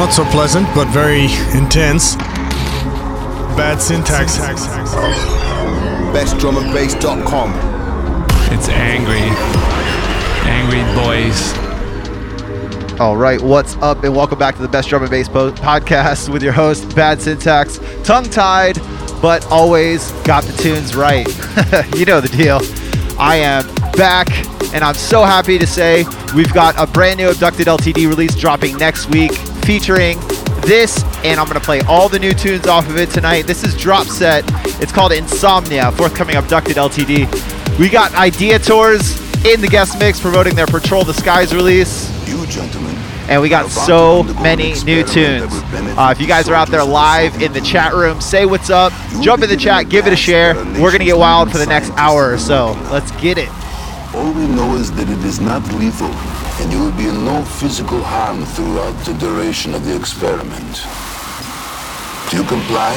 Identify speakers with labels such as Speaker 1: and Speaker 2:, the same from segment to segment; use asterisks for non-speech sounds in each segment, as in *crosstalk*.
Speaker 1: not so pleasant, but very intense. Bad syntax.
Speaker 2: BestDrumAndBass.com.
Speaker 3: It's angry. Angry boys.
Speaker 4: All right, what's up, and welcome back to the Best Drum and Bass po- podcast with your host, Bad Syntax, tongue tied, but always got the tunes right. *laughs* you know the deal. I am back, and I'm so happy to say we've got a brand new Abducted LTD release dropping next week featuring this, and I'm to play all the new tunes off of it tonight. This is Drop Set. It's called Insomnia, forthcoming Abducted LTD. We got IdeatorZ in the guest mix promoting their Patrol the Skies release.
Speaker 2: You gentlemen.
Speaker 4: And we got so many new tunes. Uh, if you guys are out there live in the chat room, say what's up, jump in the chat, give it a share. We're to get wild for the next hour or so. Let's get it.
Speaker 5: All we know is that it is not lethal, and you will be in no physical harm throughout the duration of the experiment. Do you comply?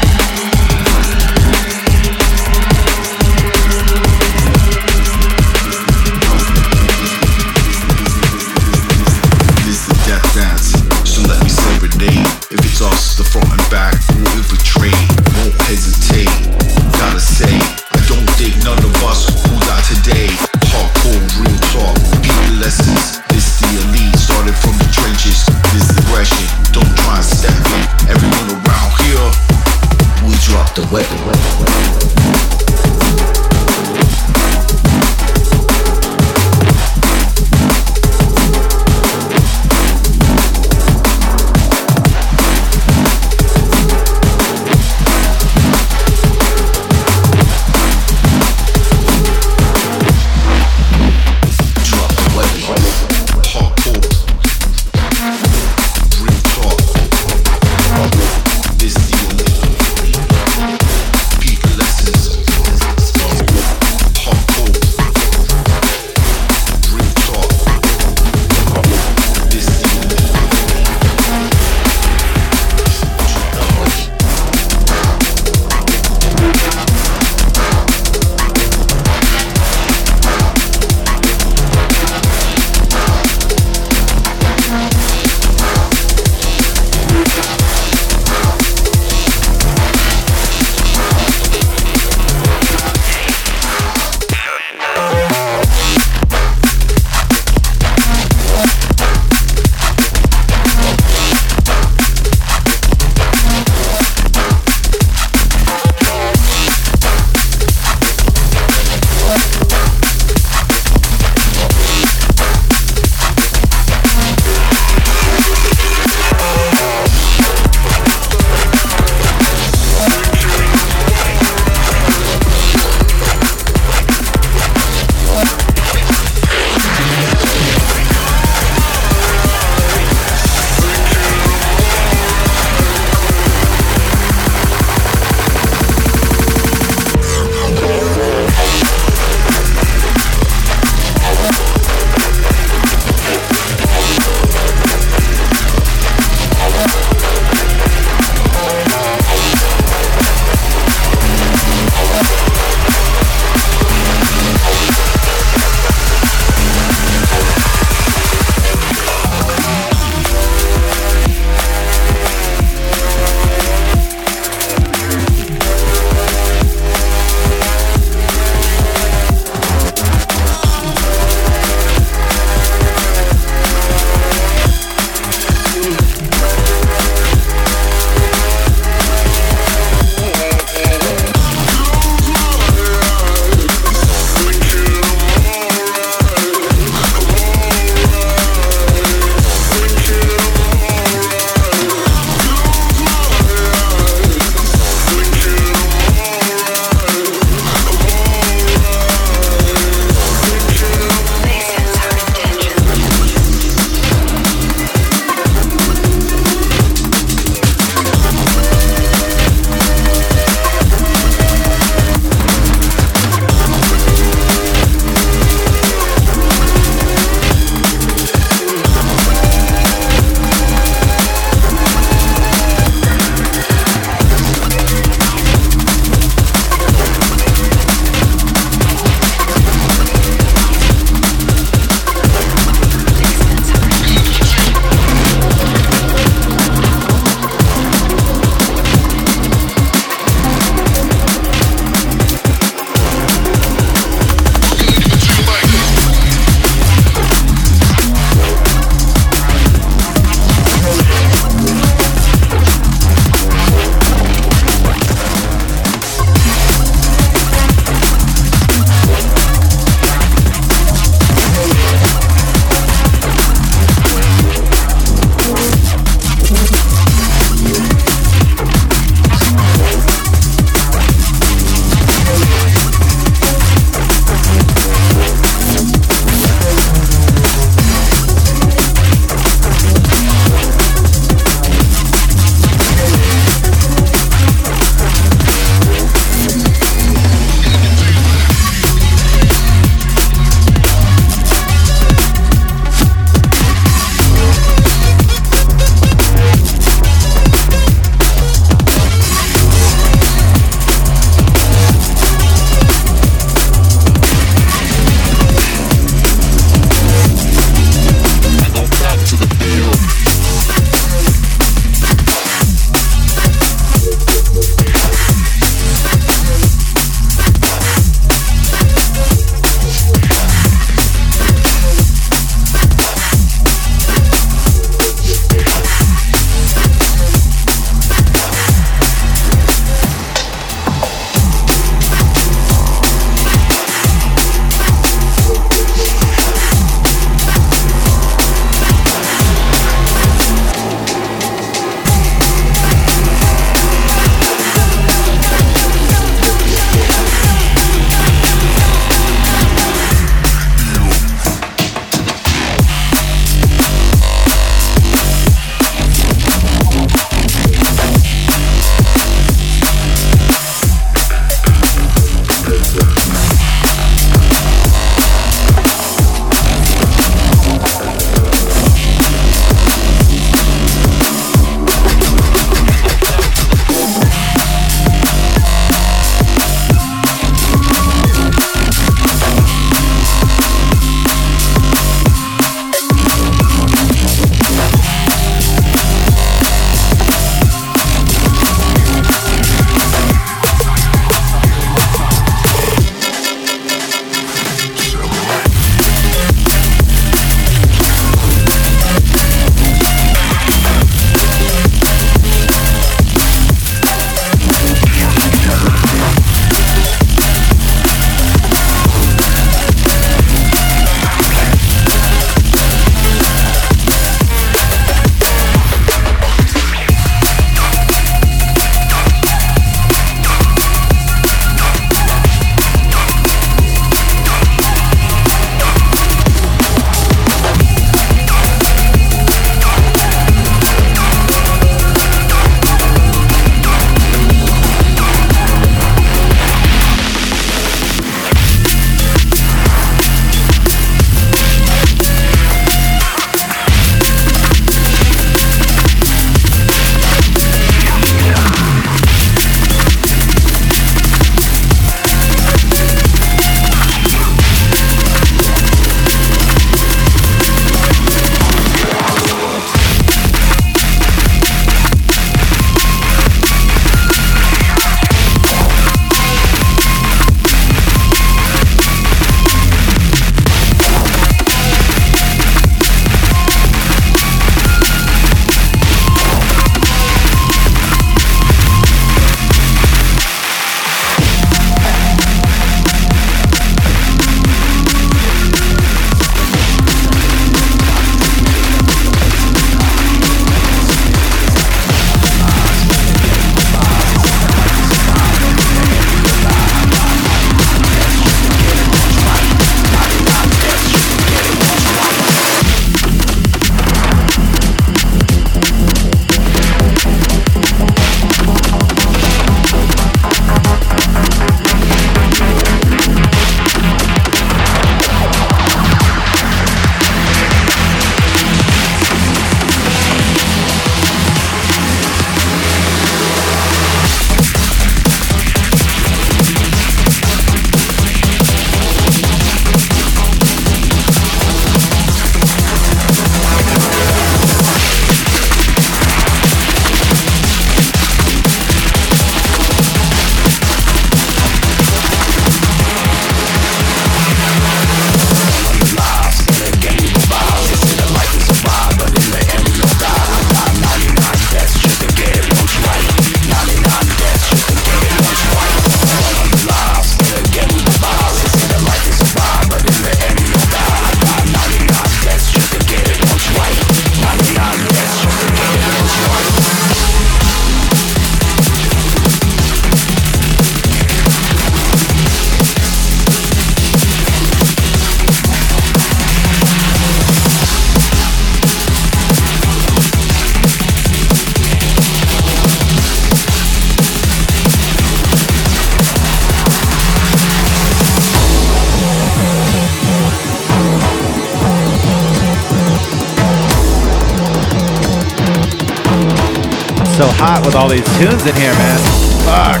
Speaker 4: With all these tunes in here, man. Fuck.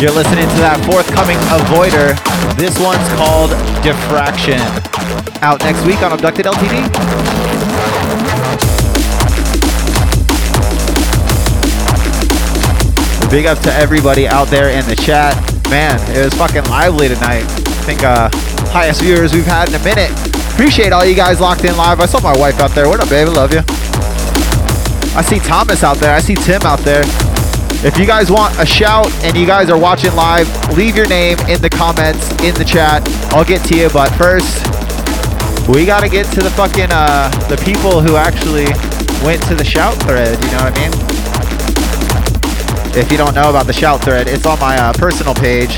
Speaker 4: You're listening to that forthcoming Avoider. This one's called Diffraction. Out next week on Abducted LTD. Big up to everybody out there in the chat. Man, it was fucking lively tonight. I think uh highest viewers we've had in a minute. Appreciate all you guys locked in live. I saw my wife out there. What up, baby? Love you. I see Thomas out there. I see Tim out there. If you guys want a shout and you guys are watching live, leave your name in the comments in the chat. I'll get to you, but first, we gotta get to the fucking uh the people who actually went to the shout thread. You know what I mean? If you don't know about the shout thread, it's on my uh, personal page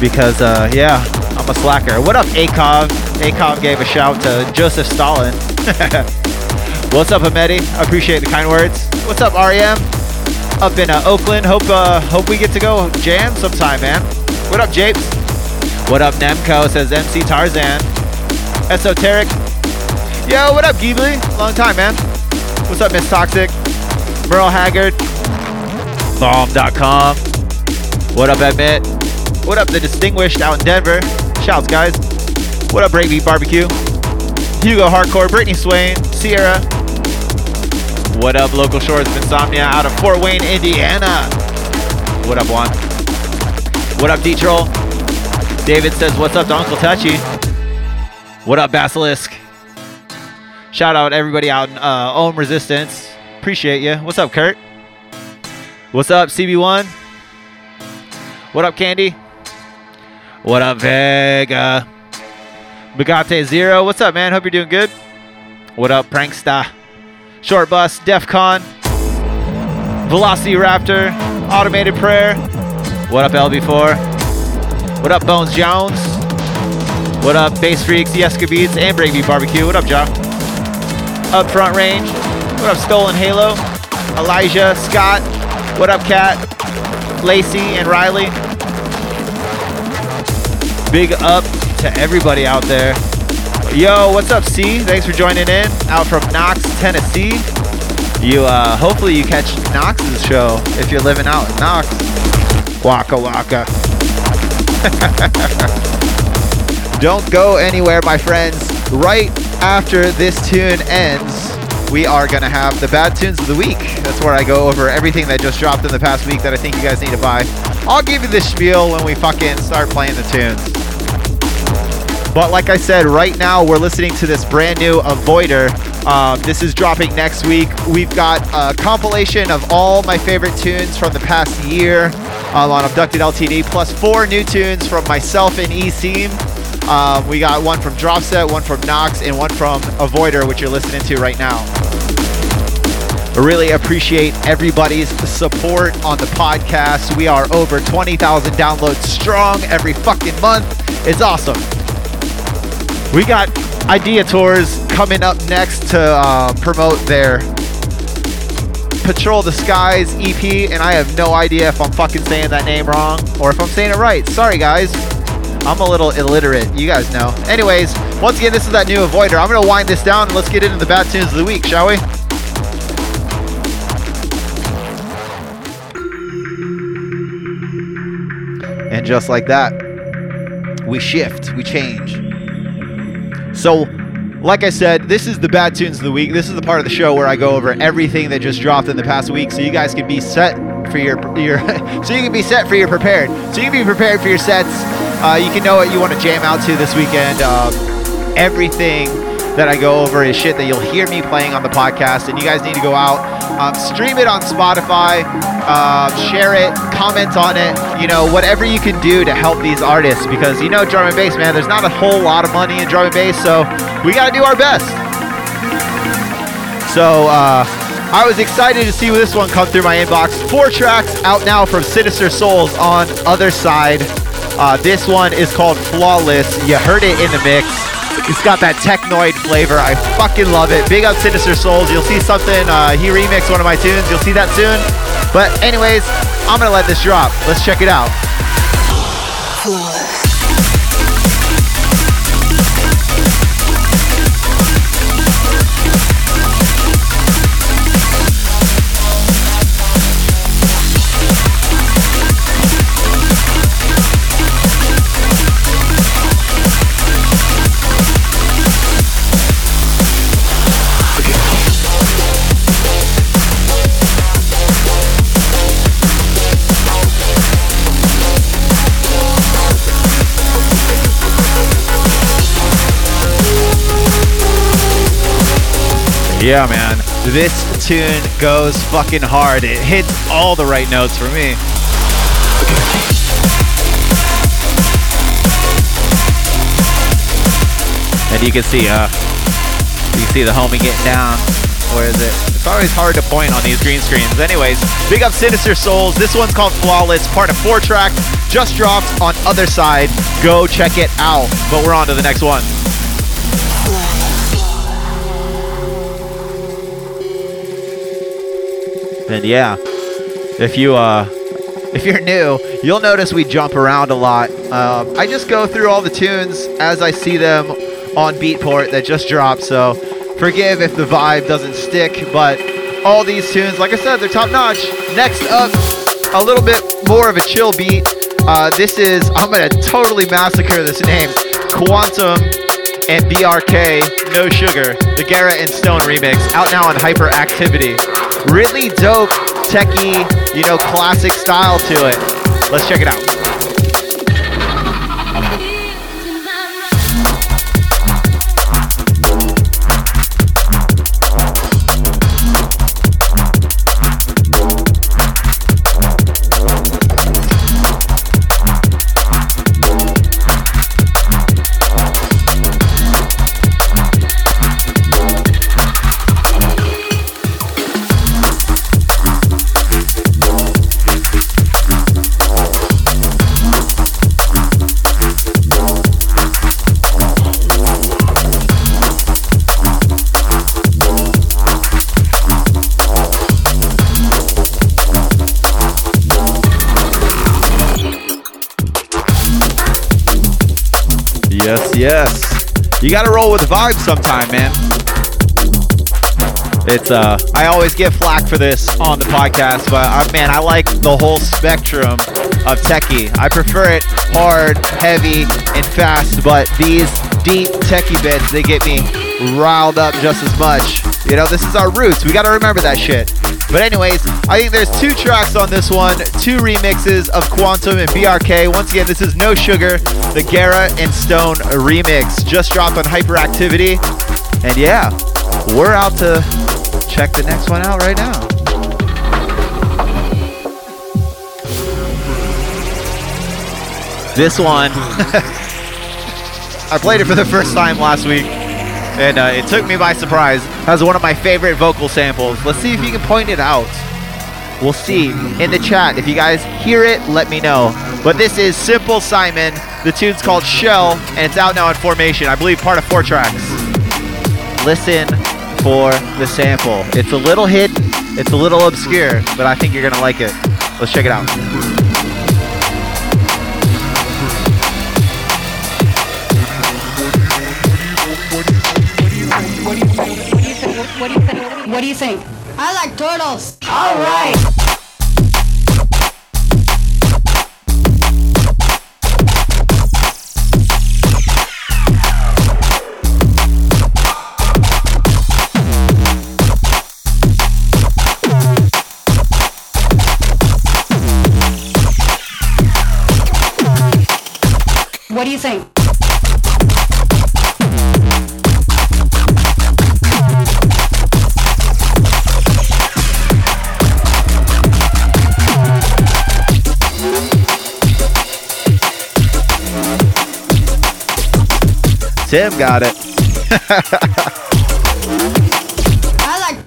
Speaker 4: because uh, yeah, I'm a slacker. What up, Akov? Akov gave a shout to Joseph Stalin. *laughs* What's up, Amedi? I appreciate the kind words. What's up, REM? Up in uh, Oakland. Hope uh, hope we get to go jam sometime, man. What up, Japes? What up, Nemco? Says MC Tarzan. Esoteric. Yo, what up, Ghibli? Long time, man. What's up, Miss Toxic? Merle Haggard. Bomb.com. What up, Admit? What up, the distinguished out in Denver? Shouts, guys. What up, Breakbeat Barbecue? Hugo Hardcore, Brittany Swain, Sierra. What up, Local Shores of Insomnia out of Fort Wayne, Indiana? What up, Juan? What up, D-Troll? David says, What's up to Uncle Touchy? What up, Basilisk? Shout out everybody out in uh, Ohm Resistance. Appreciate you. What's up, Kurt? What's up, CB1? What up, Candy? What up, Vega? Bugate Zero. What's up, man? Hope you're doing good. What up, Pranksta? Short Bus, Defcon, Velocity Raptor, Automated Prayer. What up, LB4? What up, Bones Jones? What up, Bass Freaks, the Beats, and Breakbeat Barbecue? What up, Ja? Up Front Range. What up, Stolen Halo? Elijah, Scott. What up, Cat? Lacey and Riley. Big up to everybody out there. Yo, what's up, C? Thanks for joining in. Out from Knox, Tennessee. You, uh, hopefully you catch Knox's show if you're living out in Knox. Waka waka. *laughs* Don't go anywhere, my friends. Right after this tune ends, we are to have the bad tunes of the week. That's where I go over everything that just dropped in the past week that I think you guys need to buy. I'll give you the spiel when we fucking start playing the tunes. But like I said, right now we're listening to this brand new Avoider. Um, this is dropping next week. We've got a compilation of all my favorite tunes from the past year um, on Abducted LTD, plus four new tunes from myself and E-Seam. Um, we got one from Dropset, one from Knox, and one from Avoider, which you're listening to right now. Really appreciate everybody's support on the podcast. We are over 20,000 downloads strong every fucking month. It's awesome. We got IdeatorZ coming up next to uh, promote their Patrol the Skies EP, and I have no idea if I'm fucking saying that name wrong or if I'm saying it right. Sorry, guys. I'm a little illiterate. You guys know. Anyways, once again, this is that new Avoider. I'm going to wind this down and let's get into the bad tunes of the week, shall we? And just like that, we shift, we change. So, like I said, this is the bad tunes of the week. This is the part of the show where I go over everything that just dropped in the past week, so you guys can be set for your *laughs* your, so you can be set for your prepared. So you can be prepared for your sets. Uh, you can know what you want to jam out to this weekend. Um, everything that I go over is shit that you'll hear me playing on the podcast, and you guys need to go out, um, stream it on Spotify, uh, share it, comment on it, you know, whatever you can do to help these artists because you know drum and bass, man, there's not a whole lot of money in drum and bass, so we got to do our best. So, uh, I was excited to see this one come through my inbox. Four tracks out now from Sinister Souls on Other Side. Uh, this one is called Flawless. You heard it in the mix. It's got that technoid flavor. I fucking love it. Big up Sinister Souls. You'll see something. Uh, he remixed one of my tunes. You'll see that soon. But anyways, I'm gonna let this drop. Let's check it out.
Speaker 6: Flawless.
Speaker 4: Yeah, man. This tune goes fucking hard. It hits all the right notes for me. And you can see, uh, you can see the homie getting down. Where is it? It's always hard to point on these green screens. Anyways, big up Sinister Souls. This one's called Flawless, part of four track. Just dropped on other side. Go check it out. But we're on to the next one. And yeah, if you uh if you're new, you'll notice we jump around a lot. Um, I just go through all the tunes as I see them on Beatport that just dropped, so forgive if the vibe doesn't stick, but all these tunes, like I said, they're top notch. Next up, a little bit more of a chill beat. Uh, this is, I'm gonna totally massacre this name, Quantum and BRK, No Sugar, the Gerra and Stone remix, out now on Hyperactivity. Really dope, techie, you know, classic style to it. Let's check it out. Yes, yes. You gotta roll with the vibe sometime, man. It's uh, I always get flack for this on the podcast, but uh, man, I like the whole spectrum of techie. I prefer it hard, heavy, and fast, but these deep techie bits, they get me riled up just as much. You know, this is our roots. We gotta remember that shit. But anyways, I think there's two tracks on this one, two remixes of Quantum and BRK. Once again, this is No Sugar, the Gerra and Stone remix, just dropped on Hyperactivity. And yeah, we're out to check the next one out right now. This one, *laughs* I played it for the first time last week, and uh, it took me by surprise. Has one of my favorite vocal samples. Let's see if you can point it out. We'll see in the chat. If you guys hear it, let me know. But this is Simple Simon. The tune's called Shell, and it's out now in Formation. I believe part of four tracks. Listen for the sample. It's a little hidden, it's a little obscure, but I think you're gonna like it. Let's check it out.
Speaker 6: What do you think? I like turtles. All right. What do you think?
Speaker 4: Tim got it.
Speaker 6: I *laughs* like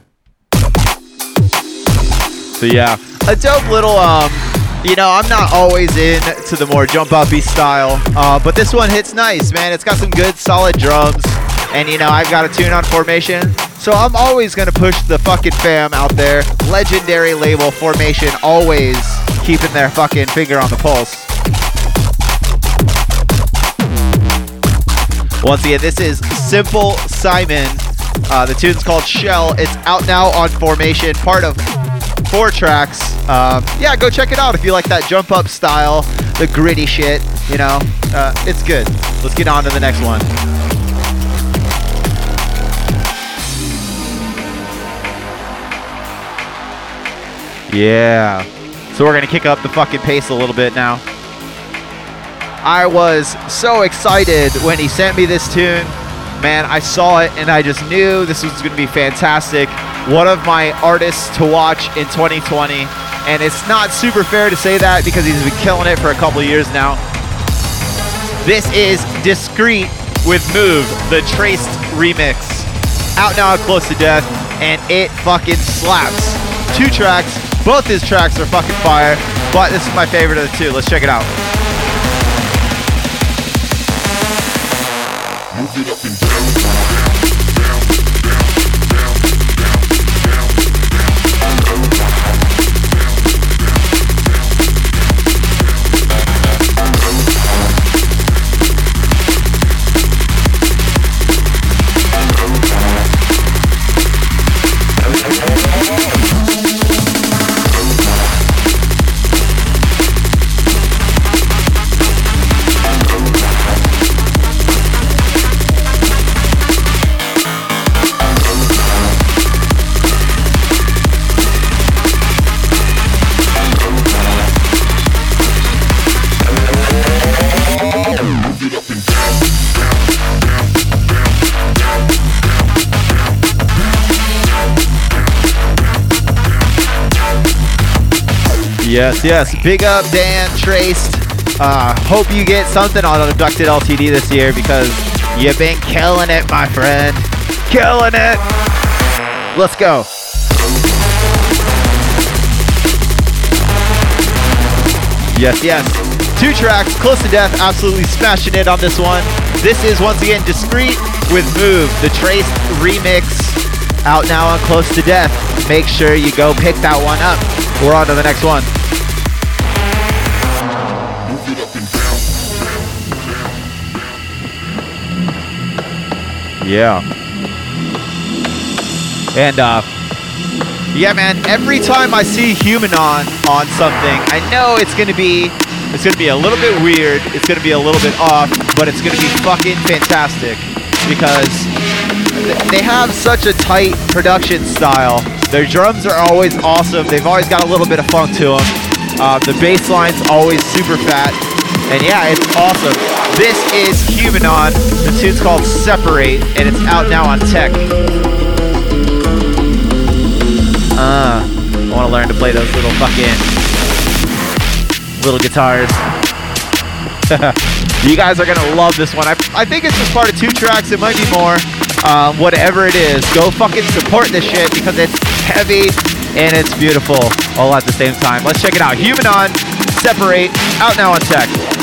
Speaker 4: So yeah, a dope little um. You know, I'm not always in to the more jump uppy style, uh, but this one hits nice, man. It's got some good solid drums, and you know I've got a tune on Formation, so I'm always gonna push the fucking fam out there. Legendary label Formation, always keeping their fucking finger on the pulse. Once again, this is Simple Simon. Uh, the tune's called Shell. It's out now on Formation, part of four tracks. Um, yeah, go check it out if you like that jump up style, the gritty shit. You know, uh, it's good. Let's get on to the next one. Yeah. So we're gonna kick up the fucking pace a little bit now. I was so excited when he sent me this tune. Man, I saw it and I just knew this was going to be fantastic. One of my artists to watch in 2020. And it's not super fair to say that because he's been killing it for a couple years now. This is Discreet with Move, the Traced remix. Out now at Close to Death, and it fucking slaps. Two tracks, both his tracks are fucking fire, but this is my favorite of the two. Let's check it out. move it up and down. Yes, yes. Big up, Dan, Traced. Uh, hope you get something on Abducted LTD this year because you've been killing it, my friend. Killing it. Let's go. Yes, yes. Two tracks, close to death, absolutely smashing it on this one. This is once again Discreet with Move, the Traced remix, out now on Close to Death. Make sure you go pick that one up. We're on to the next one. Yeah. And uh yeah man, every time I see Humanon on on something, I know it's gonna be it's gonna be a little bit weird, it's gonna be a little bit off, but it's gonna be fucking fantastic because they have such a tight production style. Their drums are always awesome. They've always got a little bit of funk to them. Uh, the bass line's always super fat. And yeah, it's awesome. This is Humanon. The tune's called Separate, and it's out now on Tech. Uh, I want to learn to play those little fucking little guitars. *laughs* you guys are gonna love this one. I, I think it's just part of two tracks. It might be more. Um, whatever it is, go fucking support this shit because it's heavy and it's beautiful all at the same time. Let's check it out. Humanon, Separate, out now on Tech.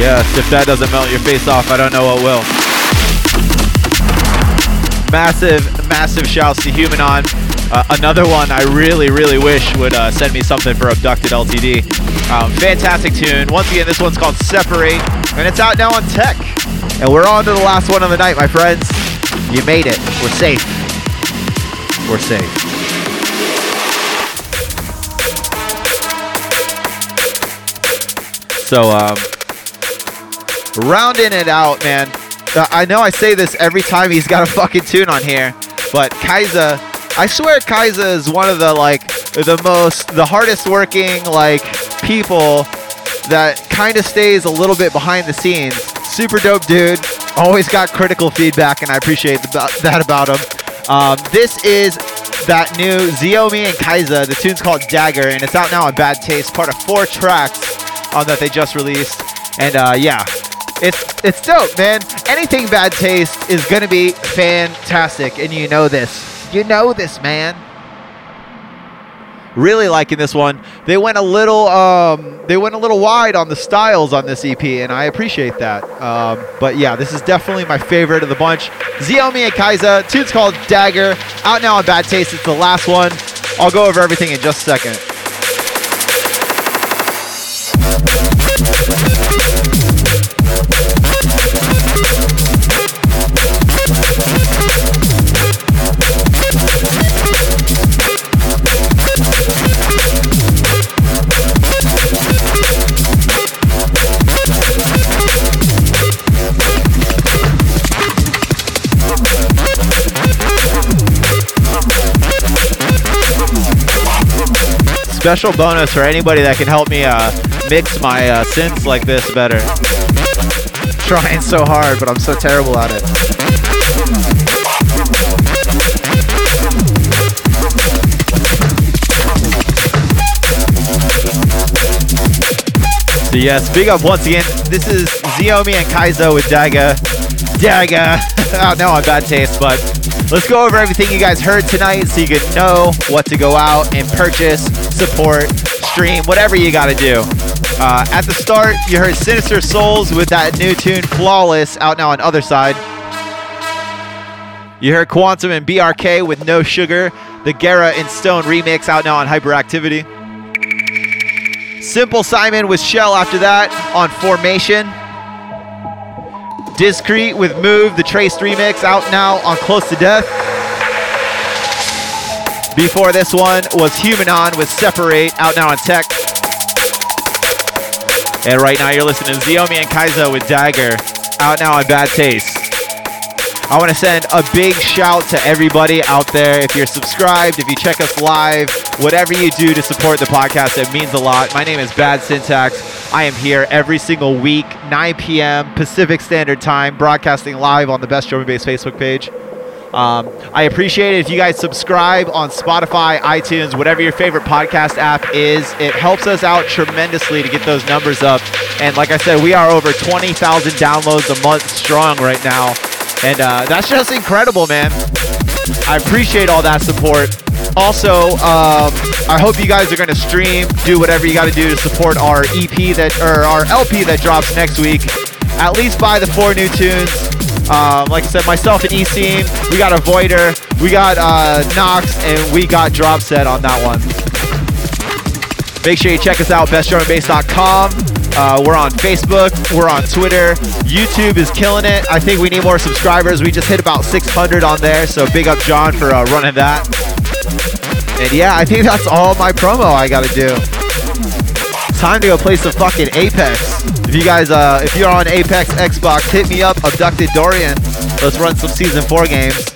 Speaker 4: Yes, if that doesn't melt your face off, I don't know what will. Massive, massive shouts to Humanon. Uh, another one I really, really wish would uh, send me something for Abducted LTD. Um, fantastic tune. Once again, this one's called Separate, and it's out now on Tech. And we're on to the last one of the night, my friends. You made it. We're safe. We're safe. So, um, rounding it out, man. Uh, I know I say this every time he's got a fucking tune on here, but Kaiza, I swear Kaiza is one of the like the most the hardest working like people that kind of stays a little bit behind the scenes. Super dope dude. Always got critical feedback, and I appreciate that about him. Um, this is that new Ziomi and Kaiza. The tune's called Dagger, and it's out now on Bad Taste, part of four tracks um, that they just released. And uh, yeah, it's it's dope, man. Anything Bad Taste is gonna be fantastic, and you know this. You know this, man. Really liking this one. They went a little um, they went a little wide on the styles on this EP, and I appreciate that. Um, but yeah, this is definitely my favorite of the bunch. Ziomi and Kaiza. Tune's called Dagger. Out now on Bad Taste. It's the last one. I'll go over everything in just a second. Special bonus for anybody that can help me uh, mix my uh, synths like this better. Trying so hard, but I'm so terrible at it. So yes, big up once again. This is Ziomi and Kaizo with Daga. Daga. *laughs* out now on bad taste, but let's go over everything you guys heard tonight so you can know what to go out and purchase, support, stream, whatever you got to do. Uh, at the start, you heard Sinister Souls with that new tune Flawless out now on Other Side. You heard Quantum and BRK with No Sugar, the Gerra and Stone remix out now on Hyperactivity. Simple Simon with Shell after that on Formation. Discreet with Move, the Trace remix out now on Close to Death. Before this one was Humanon with Separate out now on Tech. And right now you're listening to Ziomi and Kaizo with Dagger out now on Bad Taste. I want to send a big shout to everybody out there. If you're subscribed, if you check us live, whatever you do to support the podcast, it means a lot. My name is Bad Syntax. I am here every single week, 9 p.m. Pacific Standard Time, broadcasting live on the Best Drum and Bass Facebook page. Um, I appreciate it if you guys subscribe on Spotify, iTunes, whatever your favorite podcast app is. It helps us out tremendously to get those numbers up. And like I said, we are over 20,000 downloads a month strong right now. And uh, that's just incredible, man. I appreciate all that support. Also, um, I hope you guys are going to stream, do whatever you got to do to support our EP that or our LP that drops next week. At least buy the four new tunes. Um, like I said, myself and E-Scene, we got Avoider, we got uh, Knox, and we got Drop Set on that one. Make sure you check us out, bestdrumandbass.com. Uh, we're on Facebook, we're on Twitter. YouTube is killing it. I think we need more subscribers. We just hit about 600 on there, so big up John for uh, running that. And yeah, I think that's all my promo I gotta do. Time to go play some fucking Apex. If you guys, uh, if you're on Apex Xbox, hit me up, Abducted Dorian. Let's run some Season 4 games.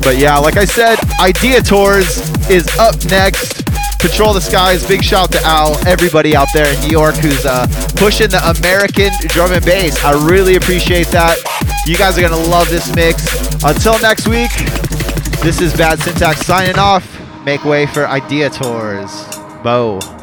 Speaker 4: But yeah, like I said, IdeatorZ is up next. Patrol the Skies, big shout to Al, everybody out there in New York who's uh, pushing the American drum and bass. I really appreciate that. You guys are going to love this mix. Until next week, this is Bad Syntax signing off. Make way for IdeatorZ. Bo.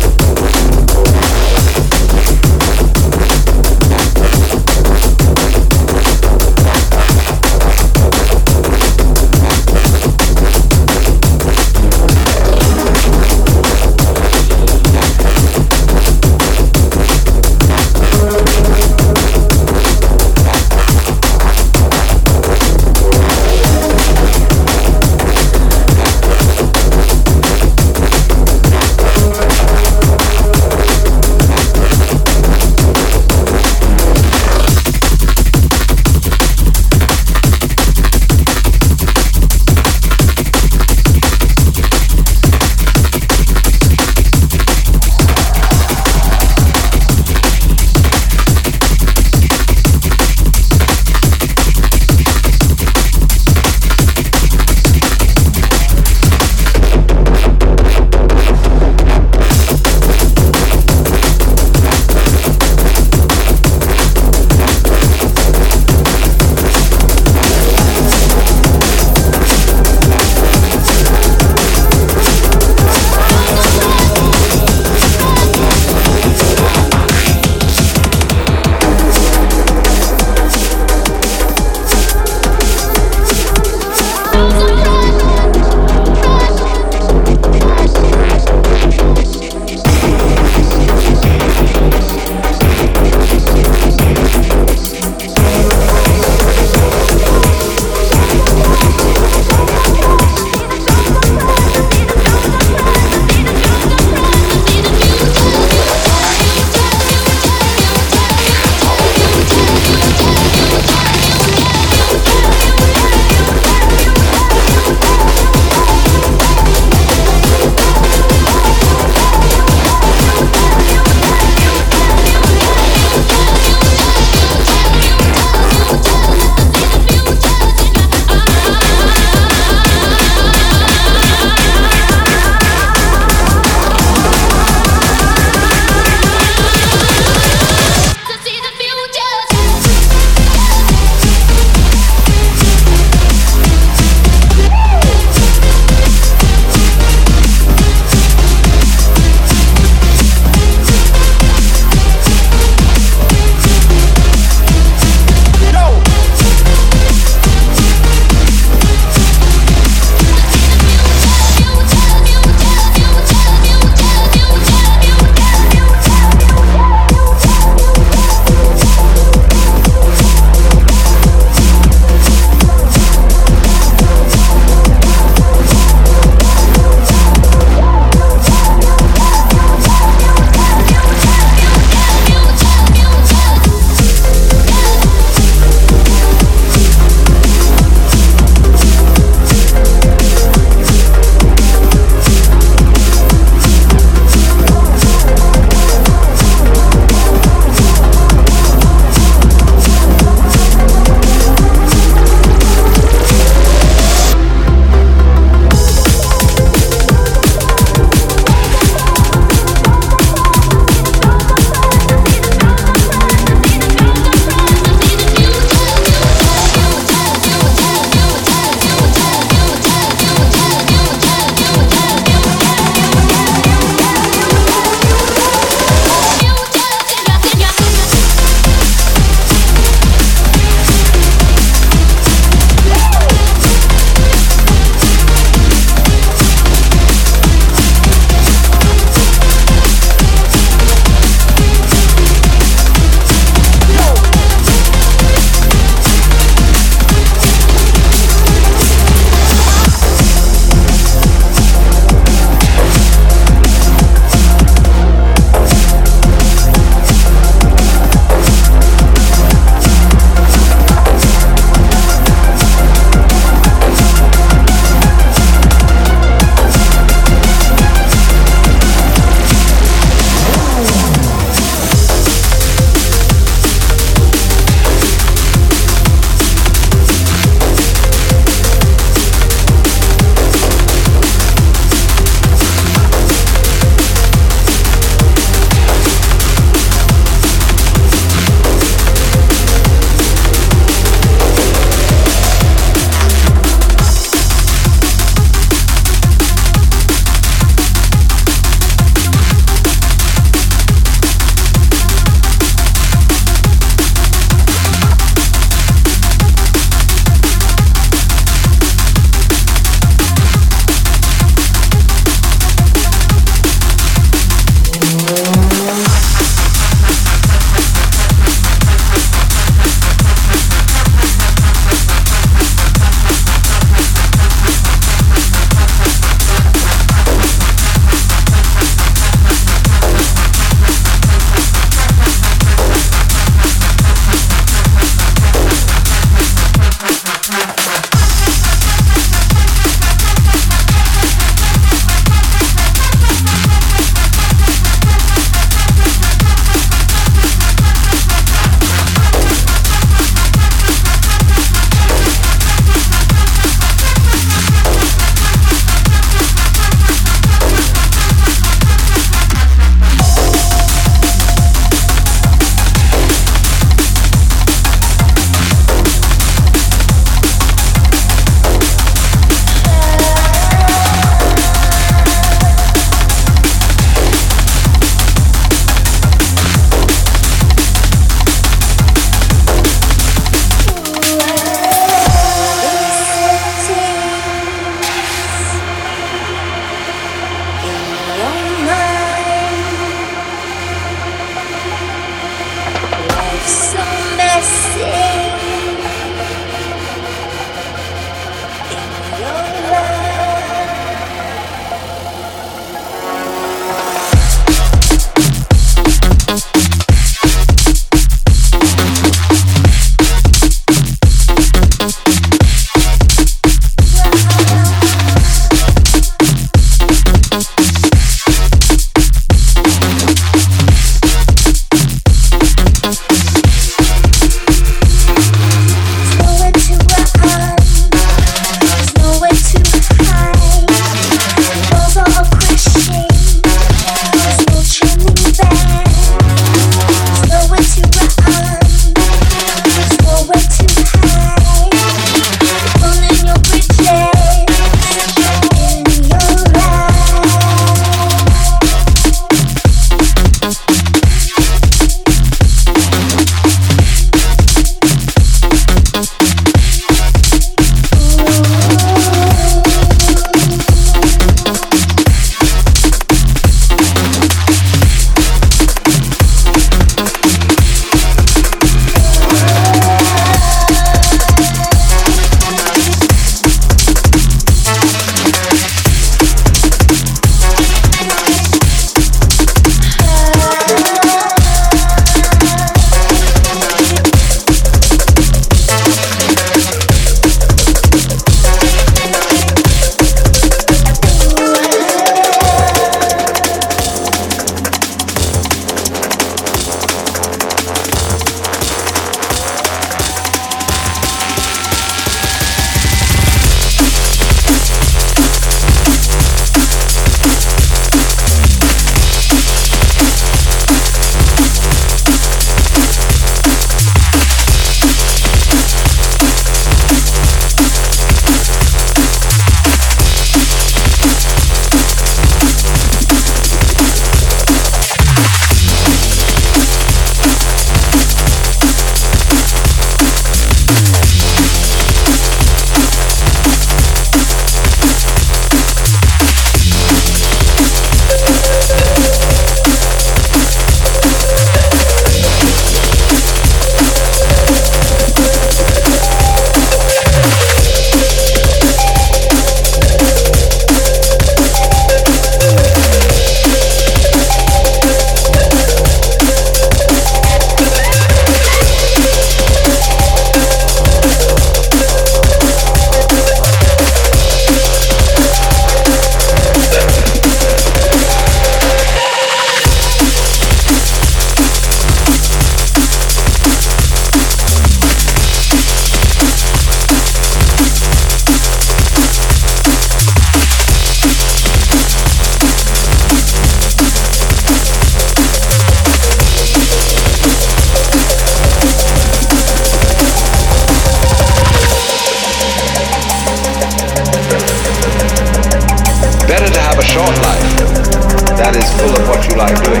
Speaker 5: head
Speaker 7: is full of what you like doing,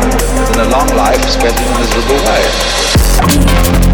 Speaker 8: then a long life spent in a miserable way.